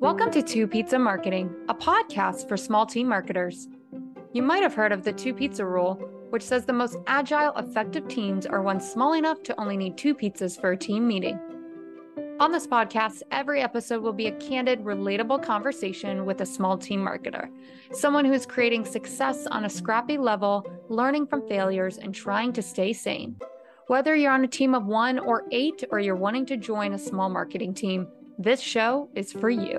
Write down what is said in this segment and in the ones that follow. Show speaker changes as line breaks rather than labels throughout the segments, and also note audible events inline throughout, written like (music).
Welcome to Two Pizza Marketing, a podcast for small team marketers. You might have heard of the two pizza rule, which says the most agile, effective teams are ones small enough to only need two pizzas for a team meeting. On this podcast, every episode will be a candid, relatable conversation with a small team marketer, someone who is creating success on a scrappy level, learning from failures, and trying to stay sane. Whether you're on a team of one or eight, or you're wanting to join a small marketing team, this show is for you.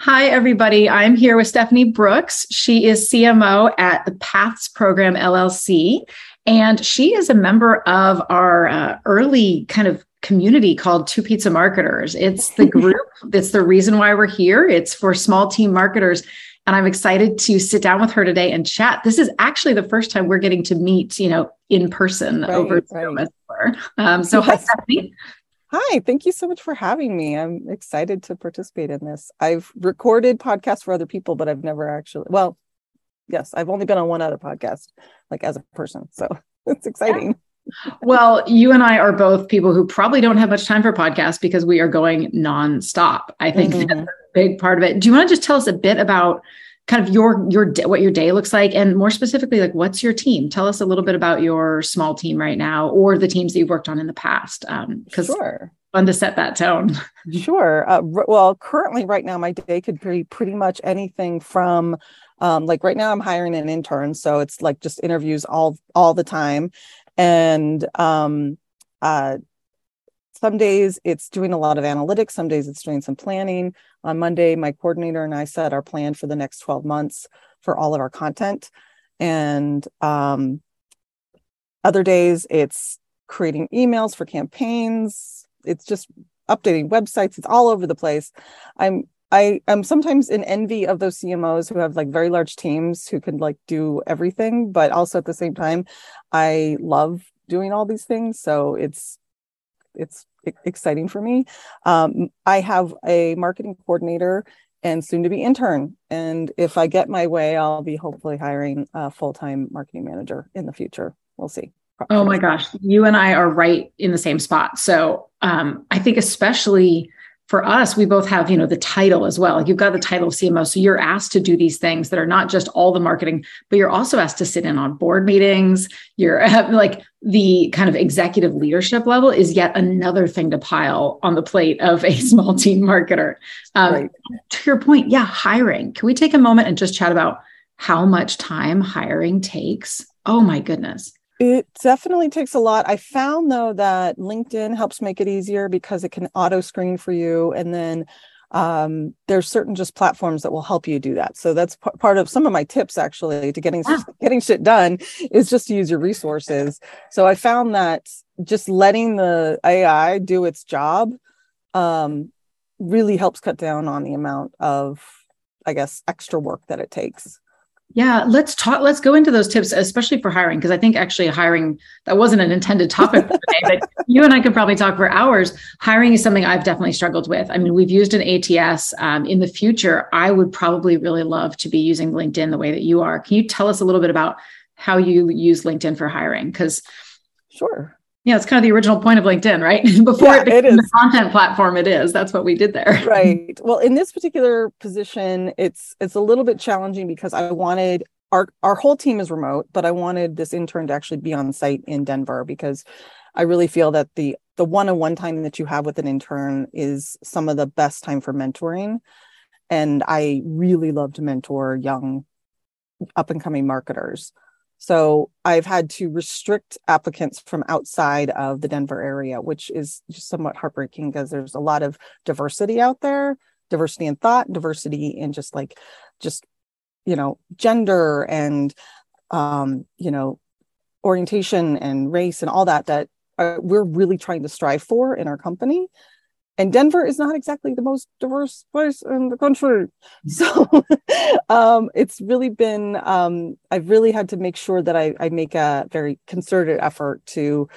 Hi, everybody. I'm here with Stephanie Brooks. She is CMO at the Paths Program LLC. And she is a member of our uh, early kind of community called Two Pizza Marketers. It's the (laughs) group, it's the reason why we're here. It's for small team marketers. And I'm excited to sit down with her today and chat. This is actually the first time we're getting to meet, you know, in person right, over right. Um, so yes. hi, Stephanie.
Hi, thank you so much for having me. I'm excited to participate in this. I've recorded podcasts for other people, but I've never actually, well, yes, I've only been on one other podcast, like as a person. So (laughs) it's exciting.
Yeah. Well, you and I are both people who probably don't have much time for podcasts because we are going nonstop. I think mm-hmm. that's a big part of it. Do you want to just tell us a bit about kind of your your what your day looks like. And more specifically like what's your team? Tell us a little bit about your small team right now or the teams that you've worked on in the past because um, sure. fun to set that tone. (laughs)
Sure. Uh, r- well currently right now my day could be pretty much anything from um, like right now i'm hiring an intern so it's like just interviews all all the time. And um, uh, some days it's doing a lot of analytics some days it's doing some planning. On monday my coordinator and i set our plan for the next 12 months for all of our content. And um, other days it's creating emails for campaigns. It's just updating websites. It's all over the place. I'm I am sometimes in envy of those CMOs who have like very large teams who can like do everything, but also at the same time, I love doing all these things. So it's it's exciting for me. Um, I have a marketing coordinator and soon to be intern. And if I get my way, I'll be hopefully hiring a full time marketing manager in the future. We'll see.
Oh my gosh, you and I are right in the same spot. So um, I think especially for us, we both have, you know, the title as well. You've got the title of CMO. So you're asked to do these things that are not just all the marketing, but you're also asked to sit in on board meetings. You're (laughs) like the kind of executive leadership level is yet another thing to pile on the plate of a (laughs) small team marketer. Um, right. To your point, yeah, hiring. Can we take a moment and just chat about how much time hiring takes? Oh my goodness.
It definitely takes a lot. I found though that LinkedIn helps make it easier because it can auto screen for you. And then um, there's certain just platforms that will help you do that. So that's p- part of some of my tips actually to getting wow. (laughs) getting shit done is just to use your resources. So I found that just letting the AI do its job um, really helps cut down on the amount of, I guess, extra work that it takes.
Yeah, let's talk. Let's go into those tips, especially for hiring, because I think actually hiring that wasn't an intended topic for today, but (laughs) you and I could probably talk for hours. Hiring is something I've definitely struggled with. I mean, we've used an ATS. Um, in the future, I would probably really love to be using LinkedIn the way that you are. Can you tell us a little bit about how you use LinkedIn for hiring? Because
sure,
yeah, it's kind of the original point of LinkedIn, right? (laughs) Before yeah, it became it the content platform, it is. That's what we did there. (laughs)
Right. Well, in this particular position, it's it's a little bit challenging because I wanted our our whole team is remote, but I wanted this intern to actually be on site in Denver because I really feel that the the one-on-one time that you have with an intern is some of the best time for mentoring. And I really love to mentor young up and coming marketers. So I've had to restrict applicants from outside of the Denver area, which is just somewhat heartbreaking because there's a lot of diversity out there, diversity in thought, diversity in just like, just, you know, gender and, um, you know, orientation and race and all that, that uh, we're really trying to strive for in our company and Denver is not exactly the most diverse place in the country. (laughs) So um, it's really been, um, I've really had to make sure that I, I make a very concerted effort to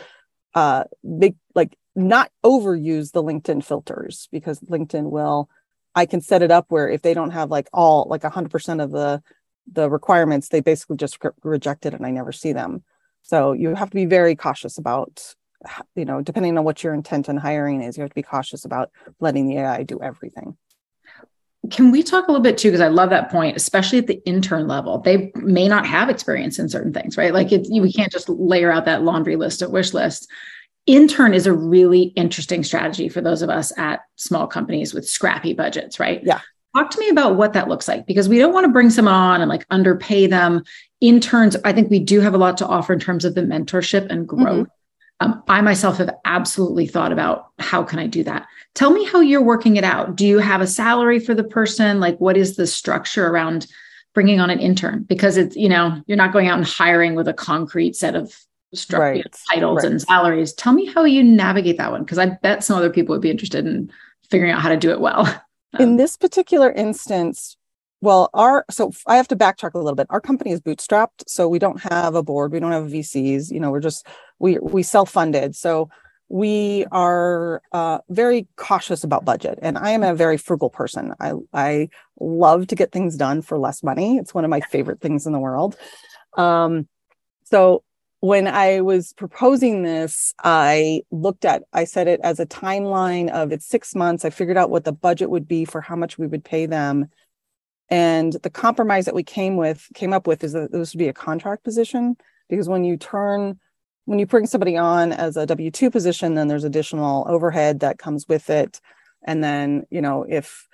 uh, make, like, not overuse the LinkedIn filters because LinkedIn will, I can set it up where if they don't have like all, like 100% of the the requirements, they basically just reject it and I never see them. So you have to be very cautious about, you know, depending on what your intent in hiring is, you have to be cautious about letting the AI do everything.
Can we talk a little bit too? Because I love that point, especially at the intern level. They may not have experience in certain things, right? Like it, we can't just layer out that laundry list of wish lists. Intern is a really interesting strategy for those of us at small companies with scrappy budgets, right?
Yeah.
Talk to me about what that looks like because we don't want to bring someone on and like underpay them. Interns, I think we do have a lot to offer in terms of the mentorship and growth. Mm-hmm. Um, I myself have absolutely thought about how can I do that. Tell me how you're working it out. Do you have a salary for the person? Like, what is the structure around bringing on an intern? Because it's you know you're not going out and hiring with a concrete set of structure right. titles right. and salaries. Tell me how you navigate that one because I bet some other people would be interested in figuring out how to do it well.
in this particular instance well our so i have to backtrack a little bit. Our company is bootstrapped so we don't have a board we don't have vcs you know we're just we we self-funded. So we are uh, very cautious about budget and i am a very frugal person. I i love to get things done for less money. It's one of my favorite things in the world. Um, so when I was proposing this, I looked at, I set it as a timeline of it's six months. I figured out what the budget would be for how much we would pay them. And the compromise that we came with, came up with is that this would be a contract position because when you turn, when you bring somebody on as a W 2 position, then there's additional overhead that comes with it. And then, you know, if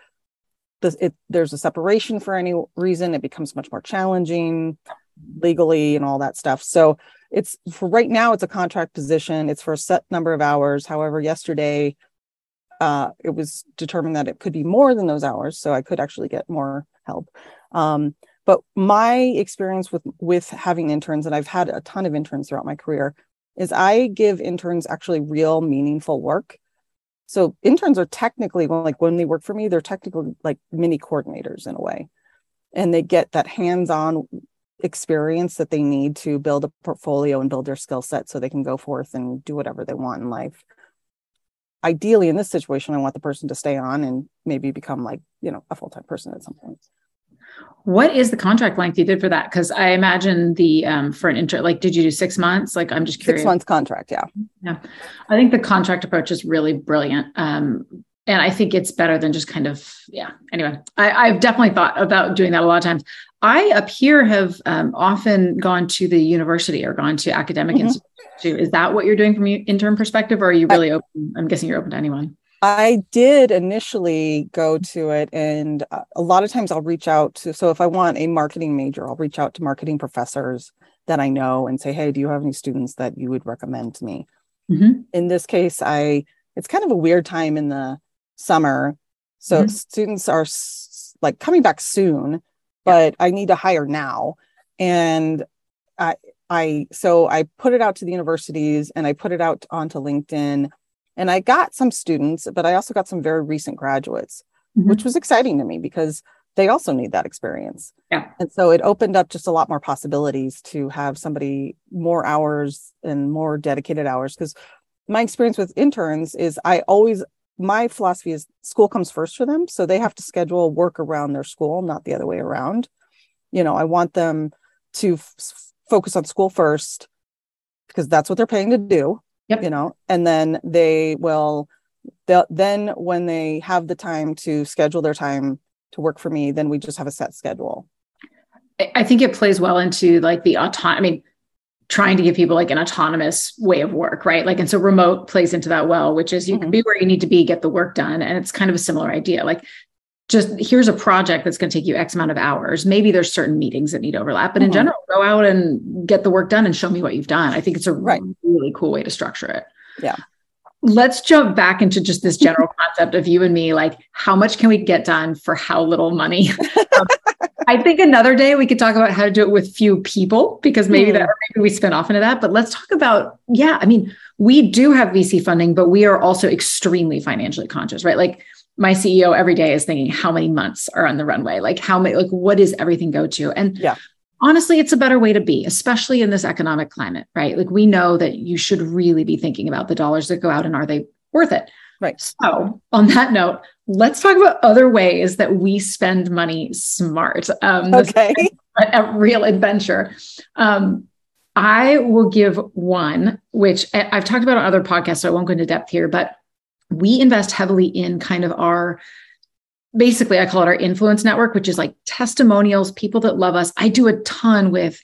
the, it, there's a separation for any reason, it becomes much more challenging legally and all that stuff. So it's for right now it's a contract position it's for a set number of hours however yesterday uh, it was determined that it could be more than those hours so i could actually get more help. Um, but my experience with with having interns and i've had a ton of interns throughout my career is i give interns actually real meaningful work. So interns are technically like when they work for me they're technically like mini coordinators in a way. And they get that hands-on experience that they need to build a portfolio and build their skill set so they can go forth and do whatever they want in life. Ideally, in this situation, I want the person to stay on and maybe become like, you know, a full time person at some point.
What is the contract length you did for that? Because I imagine the um, for an intro, like, did you do six months? Like, I'm just curious.
Six months contract, yeah.
Yeah, I think the contract approach is really brilliant. Um, and I think it's better than just kind of yeah. Anyway, I, have definitely thought about doing that a lot of times. I up here have um, often gone to the university or gone to academic mm-hmm. institute. Is that what you're doing from your intern perspective, or are you really I, open? I'm guessing you're open to anyone.
I did initially go to it, and uh, a lot of times I'll reach out to. So if I want a marketing major, I'll reach out to marketing professors that I know and say, "Hey, do you have any students that you would recommend to me?" Mm-hmm. In this case, I it's kind of a weird time in the summer, so mm-hmm. students are like coming back soon but I need to hire now. And I, I, so I put it out to the universities and I put it out onto LinkedIn and I got some students, but I also got some very recent graduates, mm-hmm. which was exciting to me because they also need that experience.
Yeah.
And so it opened up just a lot more possibilities to have somebody more hours and more dedicated hours. Because my experience with interns is I always my philosophy is school comes first for them. So they have to schedule work around their school, not the other way around. You know, I want them to f- focus on school first because that's what they're paying to do.
Yep.
You know, and then they will, then when they have the time to schedule their time to work for me, then we just have a set schedule.
I think it plays well into like the autonomy. I mean, trying to give people like an autonomous way of work, right? Like, and so remote plays into that well, which is you mm-hmm. can be where you need to be, get the work done. And it's kind of a similar idea. Like, just here's a project that's going to take you X amount of hours. Maybe there's certain meetings that need overlap, but mm-hmm. in general, go out and get the work done and show me what you've done. I think it's a right. really cool way to structure it.
Yeah.
Let's jump back into just this general (laughs) concept of you and me. Like, how much can we get done for how little money? (laughs) um, I think another day we could talk about how to do it with few people because maybe mm. that maybe we spin off into that. But let's talk about, yeah, I mean, we do have VC funding, but we are also extremely financially conscious, right? Like my CEO every day is thinking how many months are on the runway, like how many, like what does everything go to? And
yeah.
honestly, it's a better way to be, especially in this economic climate, right? Like we know that you should really be thinking about the dollars that go out and are they worth it?
Right.
So, on that note, let's talk about other ways that we spend money smart.
Um, okay.
a, a, real adventure. Um, I will give one, which I've talked about on other podcasts, so I won't go into depth here, but we invest heavily in kind of our basically I call it our influence network, which is like testimonials, people that love us. I do a ton with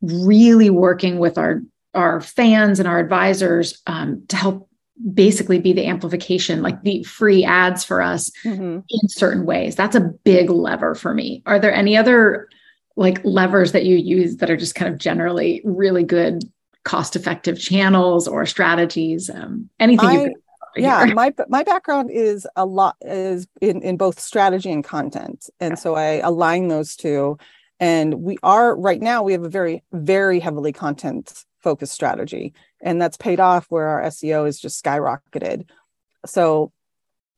really working with our our fans and our advisors um, to help basically be the amplification, like the free ads for us mm-hmm. in certain ways. That's a big lever for me. Are there any other like levers that you use that are just kind of generally really good cost effective channels or strategies? Um, anything I, you
yeah my my background is a lot is in in both strategy and content and so i align those two and we are right now we have a very very heavily content focused strategy. And that's paid off where our seo is just skyrocketed. So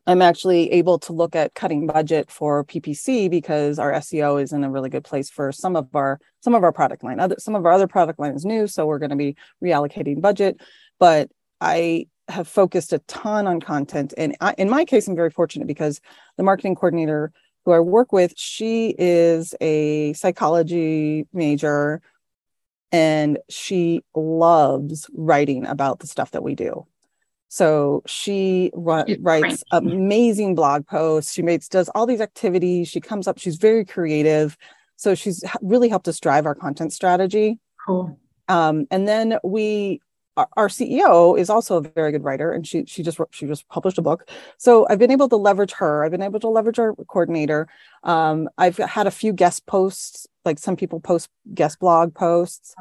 i'm actually able to look at cutting budget for ppc because our seo is in a really good place for some of our some of our product line. Other some of our other product line is new so we're going to be reallocating budget. But i have focused a ton on content. And I, in my case, I'm very fortunate because the marketing coordinator who I work with, she is a psychology major and she loves writing about the stuff that we do. So she writes amazing blog posts. She makes does all these activities. She comes up. She's very creative. So she's really helped us drive our content strategy.
Cool.
Um, and then we our CEO is also a very good writer, and she she just she just published a book. So I've been able to leverage her. I've been able to leverage our coordinator. Um, I've had a few guest posts, like some people post guest blog posts,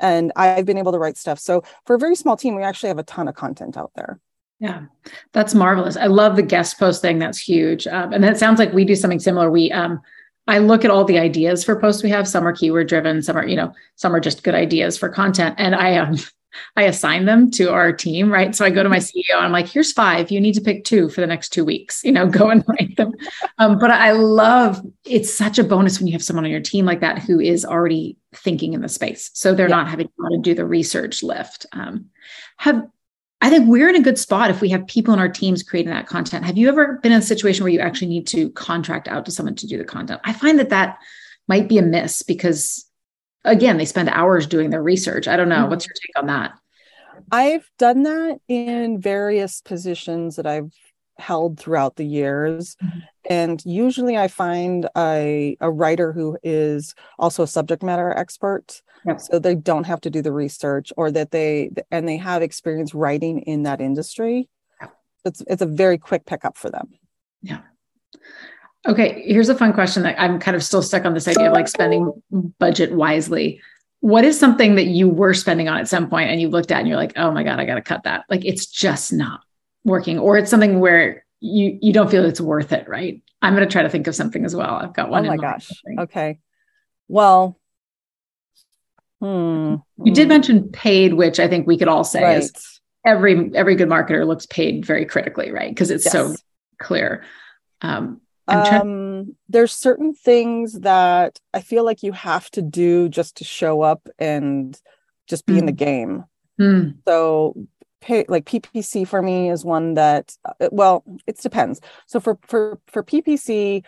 and I've been able to write stuff. So for a very small team, we actually have a ton of content out there.
Yeah, that's marvelous. I love the guest post thing. That's huge, um, and it sounds like we do something similar. We um, I look at all the ideas for posts we have. Some are keyword driven, some are, you know, some are just good ideas for content. And I um I assign them to our team, right? So I go to my CEO and I'm like, here's five. You need to pick two for the next two weeks, you know, (laughs) go and write them. Um, but I love it's such a bonus when you have someone on your team like that who is already thinking in the space. So they're yeah. not having to do the research lift. Um, have I think we're in a good spot if we have people in our teams creating that content. Have you ever been in a situation where you actually need to contract out to someone to do the content? I find that that might be a miss because again, they spend hours doing their research. I don't know. Mm-hmm. What's your take on that?
I've done that in various positions that I've held throughout the years. Mm-hmm. And usually I find a, a writer who is also a subject matter expert. Yep. So they don't have to do the research or that they and they have experience writing in that industry. It's it's a very quick pickup for them.
Yeah. Okay, here's a fun question that I'm kind of still stuck on this idea of like spending budget wisely. What is something that you were spending on at some point and you looked at and you're like, oh my God, I got to cut that? Like it's just not working, or it's something where you you don't feel it's worth it, right? I'm going to try to think of something as well. I've got one.
Oh my gosh. Okay. Well,
hmm. You did mention paid, which I think we could all say right. is every every good marketer looks paid very critically, right? Because it's yes. so clear. Um,
um, there's certain things that I feel like you have to do just to show up and just be mm. in the hmm. game. Mm. So pay, like PPC for me is one that uh, well, it depends. So for for for PPC,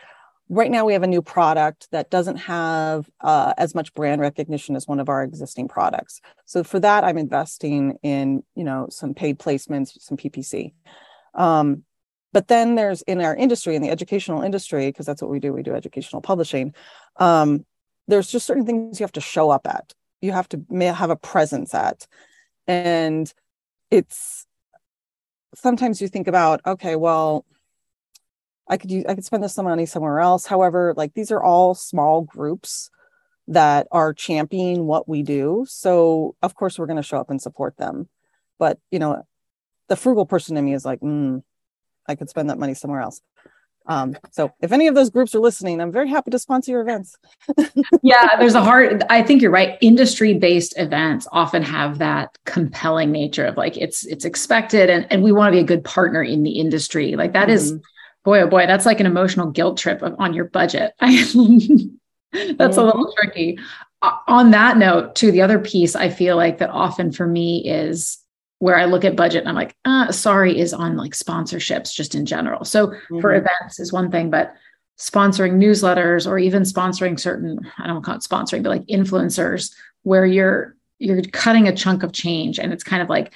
right now we have a new product that doesn't have uh, as much brand recognition as one of our existing products. So for that, I'm investing in you know some paid placements, some PPC. Um, but then there's in our industry in the educational industry because that's what we do we do educational publishing um, there's just certain things you have to show up at. You have to have a presence at. And it's sometimes you think about okay well i could use i could spend this money somewhere else. However like these are all small groups that are championing what we do. So of course we're going to show up and support them. But you know the frugal person in me is like mm, I could spend that money somewhere else. Um, so if any of those groups are listening, I'm very happy to sponsor your events. (laughs)
yeah, there's a hard, I think you're right. Industry-based events often have that compelling nature of like it's it's expected and, and we want to be a good partner in the industry. Like that mm-hmm. is, boy, oh boy, that's like an emotional guilt trip of, on your budget. (laughs) that's mm-hmm. a little tricky. On that note, too, the other piece I feel like that often for me is where I look at budget and I'm like, uh, sorry, is on like sponsorships just in general. So mm-hmm. for events is one thing, but sponsoring newsletters or even sponsoring certain i don't call it sponsoring but like influencers where you're you're cutting a chunk of change and it's kind of like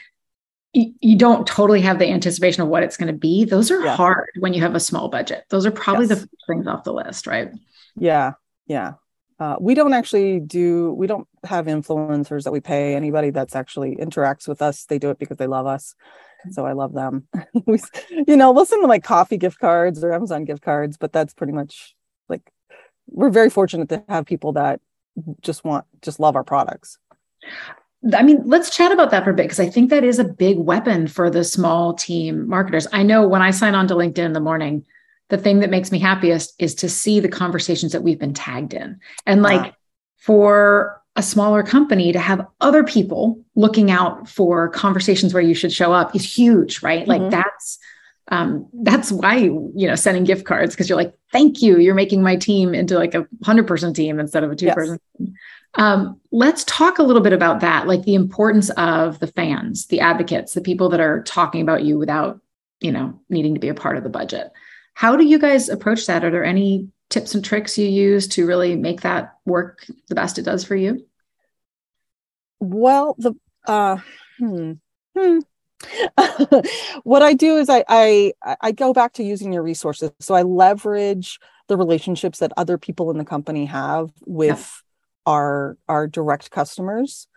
you, you don't totally have the anticipation of what it's going to be those are yeah. hard when you have a small budget those are probably yes. the things off the list right
yeah yeah uh, we don't actually do we don't have influencers that we pay anybody that's actually interacts with us they do it because they love us so I love them. (laughs) we, you know, we'll send them like coffee gift cards or Amazon gift cards, but that's pretty much like we're very fortunate to have people that just want just love our products.
I mean, let's chat about that for a bit because I think that is a big weapon for the small team marketers. I know when I sign on to LinkedIn in the morning, the thing that makes me happiest is to see the conversations that we've been tagged in. And like wow. for a smaller company to have other people looking out for conversations where you should show up is huge, right? Mm-hmm. Like that's um, that's why you know sending gift cards because you're like, thank you, you're making my team into like a hundred person team instead of a two person. Yes. Um, let's talk a little bit about that, like the importance of the fans, the advocates, the people that are talking about you without you know needing to be a part of the budget. How do you guys approach that? Are there any tips and tricks you use to really make that work the best it does for you?
Well, the uh, hmm, hmm. (laughs) what I do is I, I I go back to using your resources. So I leverage the relationships that other people in the company have with yeah. our our direct customers.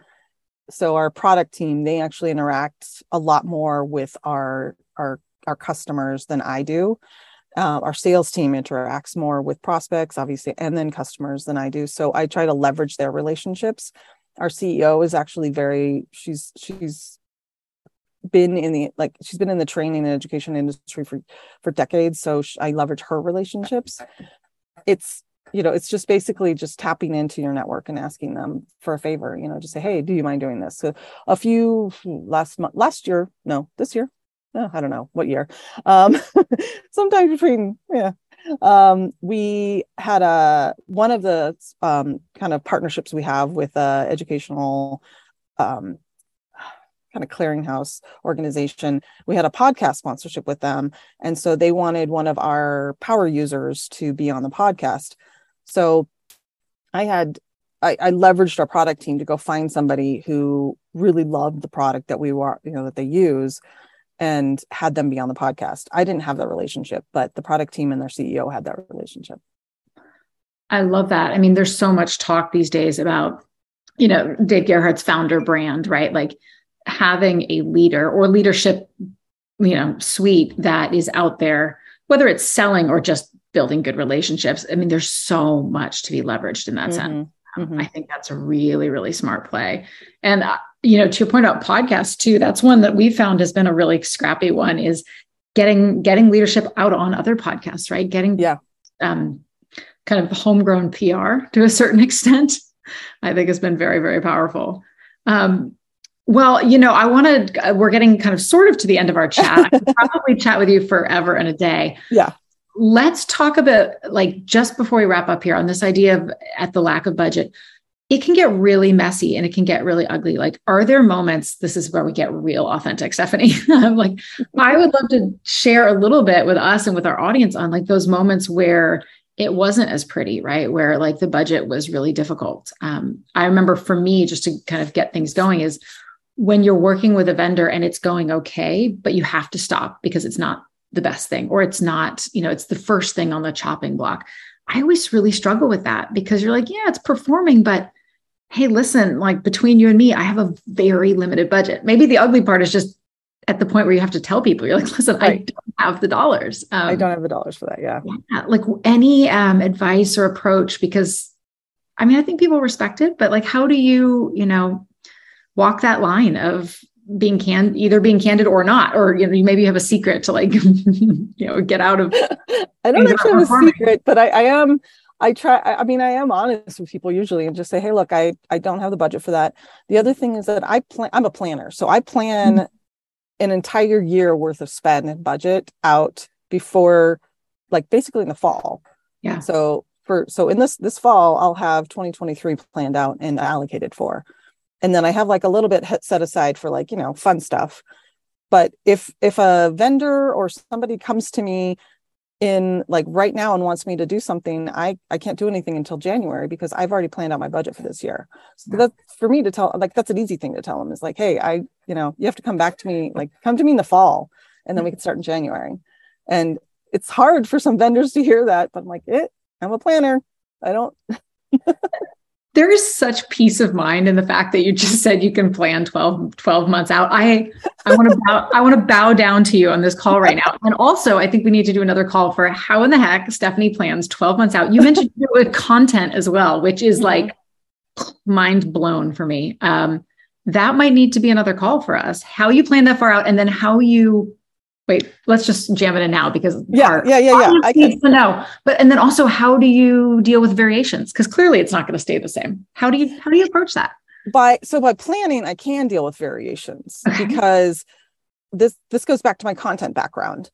So our product team, they actually interact a lot more with our our our customers than I do. Uh, our sales team interacts more with prospects, obviously, and then customers than I do. So I try to leverage their relationships. Our CEO is actually very she's she's been in the like she's been in the training and education industry for for decades so she, I leverage her relationships. It's you know it's just basically just tapping into your network and asking them for a favor you know just say hey do you mind doing this? So a few last month last year no this year oh, I don't know what year um (laughs) sometime between yeah um, we had a one of the um, kind of partnerships we have with a educational um, kind of clearinghouse organization. We had a podcast sponsorship with them, and so they wanted one of our power users to be on the podcast. So I had I, I leveraged our product team to go find somebody who really loved the product that we were you know that they use and had them be on the podcast. I didn't have that relationship, but the product team and their CEO had that relationship.
I love that. I mean, there's so much talk these days about, you know, Dave Gerhardt's founder brand, right? Like having a leader or leadership, you know, suite that is out there, whether it's selling or just building good relationships. I mean, there's so much to be leveraged in that mm-hmm. sense. Mm-hmm. I think that's a really, really smart play. And uh, you know, to your point about podcasts too, that's one that we found has been a really scrappy one is getting getting leadership out on other podcasts, right? Getting
yeah,
um, kind of homegrown PR to a certain (laughs) extent. I think has been very, very powerful. Um, well, you know, I want to, we're getting kind of sort of to the end of our chat. I could probably chat with you forever and a day.
Yeah.
Let's talk about, like, just before we wrap up here on this idea of at the lack of budget, it can get really messy and it can get really ugly. Like, are there moments? This is where we get real authentic, Stephanie. (laughs) I'm like, I would love to share a little bit with us and with our audience on like those moments where it wasn't as pretty, right? Where like the budget was really difficult. Um, I remember for me, just to kind of get things going, is when you're working with a vendor and it's going okay, but you have to stop because it's not the best thing or it's not, you know, it's the first thing on the chopping block. I always really struggle with that because you're like, yeah, it's performing, but hey, listen, like between you and me, I have a very limited budget. Maybe the ugly part is just at the point where you have to tell people, you're like, listen, right. I don't have the dollars.
Um, I don't have the dollars for that. Yeah.
Yeah. Like any um, advice or approach, because I mean, I think people respect it, but like, how do you, you know, walk that line of being can either being candid or not, or, you know, you maybe have a secret to like, (laughs) you know, get out of. (laughs)
I don't actually have a secret, but I, I am, I try, I mean, I am honest with people usually and just say, hey, look, I, I don't have the budget for that. The other thing is that I plan, I'm a planner. So I plan mm-hmm. an entire year worth of spend and budget out before, like basically in the fall.
Yeah.
So for, so in this, this fall, I'll have 2023 planned out and allocated for. And then I have like a little bit set aside for like, you know, fun stuff. But if, if a vendor or somebody comes to me in like right now and wants me to do something, I I can't do anything until January because I've already planned out my budget for this year. So that's for me to tell like that's an easy thing to tell them is like, hey, I you know you have to come back to me like come to me in the fall, and then we can start in January. And it's hard for some vendors to hear that, but I'm like, it. I'm a planner. I don't.
There is such peace of mind in the fact that you just said you can plan 12, 12 months out. I I want to (laughs) bow, I want to bow down to you on this call right now. And also, I think we need to do another call for how in the heck Stephanie plans 12 months out. You mentioned (laughs) with content as well, which is mm-hmm. like mind blown for me. Um, that might need to be another call for us. How you plan that far out, and then how you wait, let's just jam it in now because
yeah, yeah, yeah, yeah.
I can to know. But and then also how do you deal with variations? Because clearly it's not going to stay the same. How do you how do you approach that?
By so by planning, I can deal with variations okay. because this this goes back to my content background.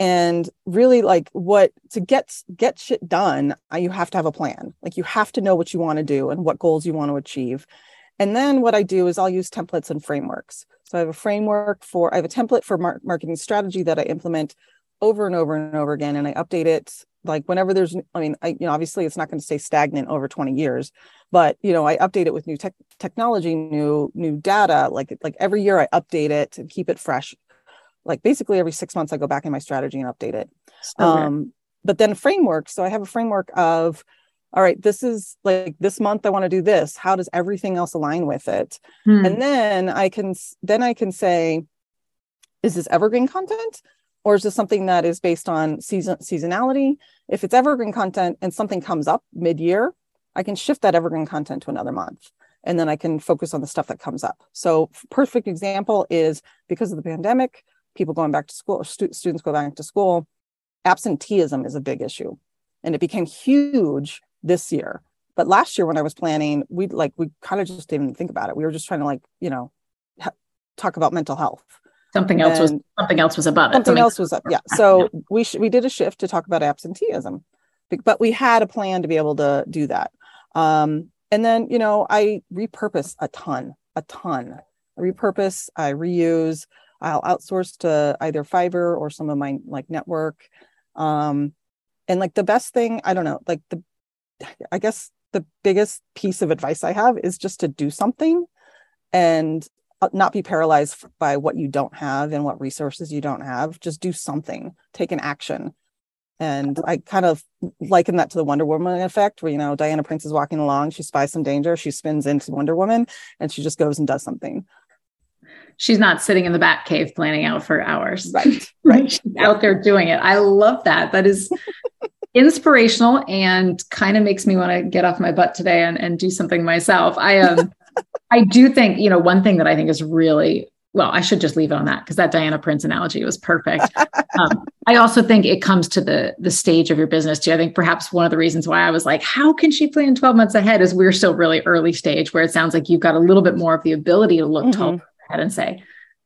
And really like what to get get shit done, uh, you have to have a plan. Like you have to know what you want to do and what goals you want to achieve. And then what I do is I'll use templates and frameworks. So I have a framework for, I have a template for mar- marketing strategy that I implement over and over and over again. And I update it like whenever there's, I mean, I, you know, obviously it's not going to stay stagnant over 20 years, but, you know, I update it with new tech technology, new, new data, like, like every year I update it and keep it fresh. Like basically every six months I go back in my strategy and update it. um, but then framework. So I have a framework of, all right, this is like this month I want to do this. How does everything else align with it? Hmm. And then I can then I can say, is this evergreen content? Or is this something that is based on season seasonality? If it's evergreen content and something comes up mid-year, I can shift that evergreen content to another month. And then I can focus on the stuff that comes up. So perfect example is because of the pandemic, people going back to school, stu- students go back to school, absenteeism is a big issue. And it became huge this year. But last year when I was planning, we like we kind of just didn't think about it. We were just trying to like, you know, ha- talk about mental health.
Something else and was something else was above
it. Something, something else was up. Yeah. (laughs) So we sh- we did a shift to talk about absenteeism, but we had a plan to be able to do that. Um, and then you know I repurpose a ton, a ton. I repurpose, I reuse. I'll outsource to either Fiverr or some of my like network. Um, and like the best thing, I don't know, like the I guess the biggest piece of advice I have is just to do something and uh, not be paralyzed by what you don't have and what resources you don't have. Just do something, take an action. And I kind of liken that to the Wonder Woman effect, where, you know, Diana Prince is walking along, she spies some danger, she spins into Wonder Woman, and she just goes and does something.
She's not sitting in the bat cave planning out for hours.
Right. Right. (laughs)
She's out there doing it. I love that. That is inspirational and kind of makes me want to get off my butt today and, and do something myself. I um I do think, you know, one thing that I think is really well, I should just leave it on that because that Diana Prince analogy was perfect. (laughs) Um, I also think it comes to the the stage of your business too. I think perhaps one of the reasons why I was like, how can she plan 12 months ahead is we're still really early stage where it sounds like you've got a little bit more of the ability to look mm-hmm. ahead and say,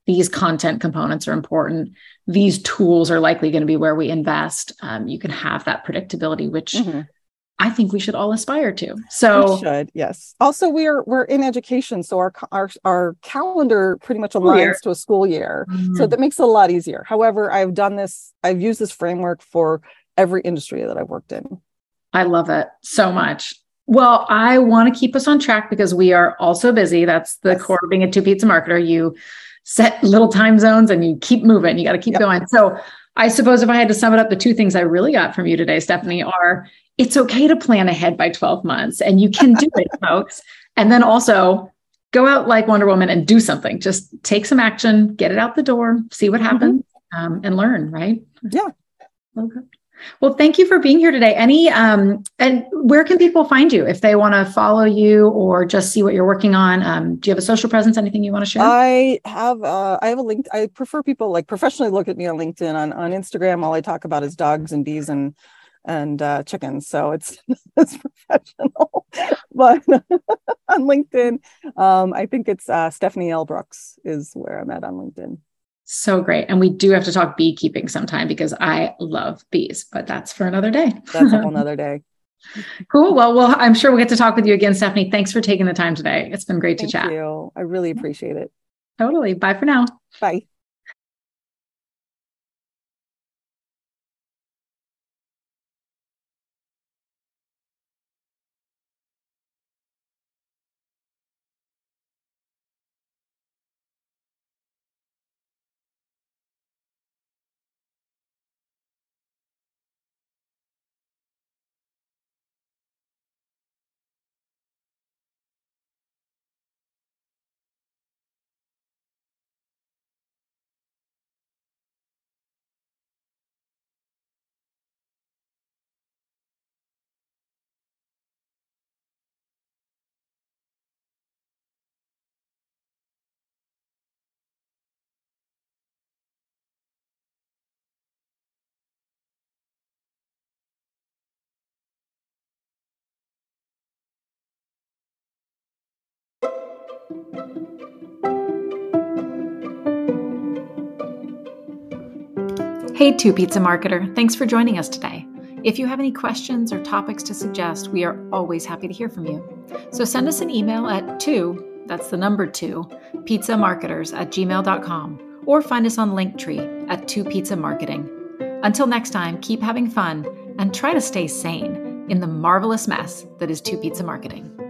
these content components are important these tools are likely going to be where we invest um, you can have that predictability which mm-hmm. I think we should all aspire to. So
we should, yes. Also, we're we're in education, so our our our calendar pretty much aligns to a school year, mm-hmm. so that makes it a lot easier. However, I've done this. I've used this framework for every industry that I've worked in.
I love it so much. Well, I want to keep us on track because we are also busy. That's the yes. core of being a two pizza marketer. You set little time zones and you keep moving. You got to keep yep. going. So I suppose if I had to sum it up, the two things I really got from you today, Stephanie, are it's okay to plan ahead by 12 months and you can do it, (laughs) folks. And then also go out like Wonder Woman and do something. Just take some action, get it out the door, see what mm-hmm. happens, mm-hmm. um, and learn, right?
Yeah.
Okay. Well, thank you for being here today. Any um, and where can people find you if they want to follow you or just see what you're working on? Um, do you have a social presence? Anything you want to share?
I have. Uh, I have a link. I prefer people like professionally look at me on LinkedIn. On on Instagram, all I talk about is dogs and bees and and uh, chickens. So it's (laughs) it's professional. (laughs) but (laughs) on LinkedIn, um, I think it's uh, Stephanie L. Brooks is where I'm at on LinkedIn.
So great. And we do have to talk beekeeping sometime because I love bees, but that's for another day.
That's a (laughs) whole day.
cool. Well, well, I'm sure we'll get to talk with you again, Stephanie. Thanks for taking the time today. It's been great
Thank
to chat.
You. I really appreciate it.
Totally. Bye for now.
Bye.
Hey, Two Pizza Marketer. Thanks for joining us today. If you have any questions or topics to suggest, we are always happy to hear from you. So send us an email at two, that's the number two, pizzamarketers at gmail.com, or find us on Linktree at Two Pizza Marketing. Until next time, keep having fun and try to stay sane in the marvelous mess that is Two Pizza Marketing.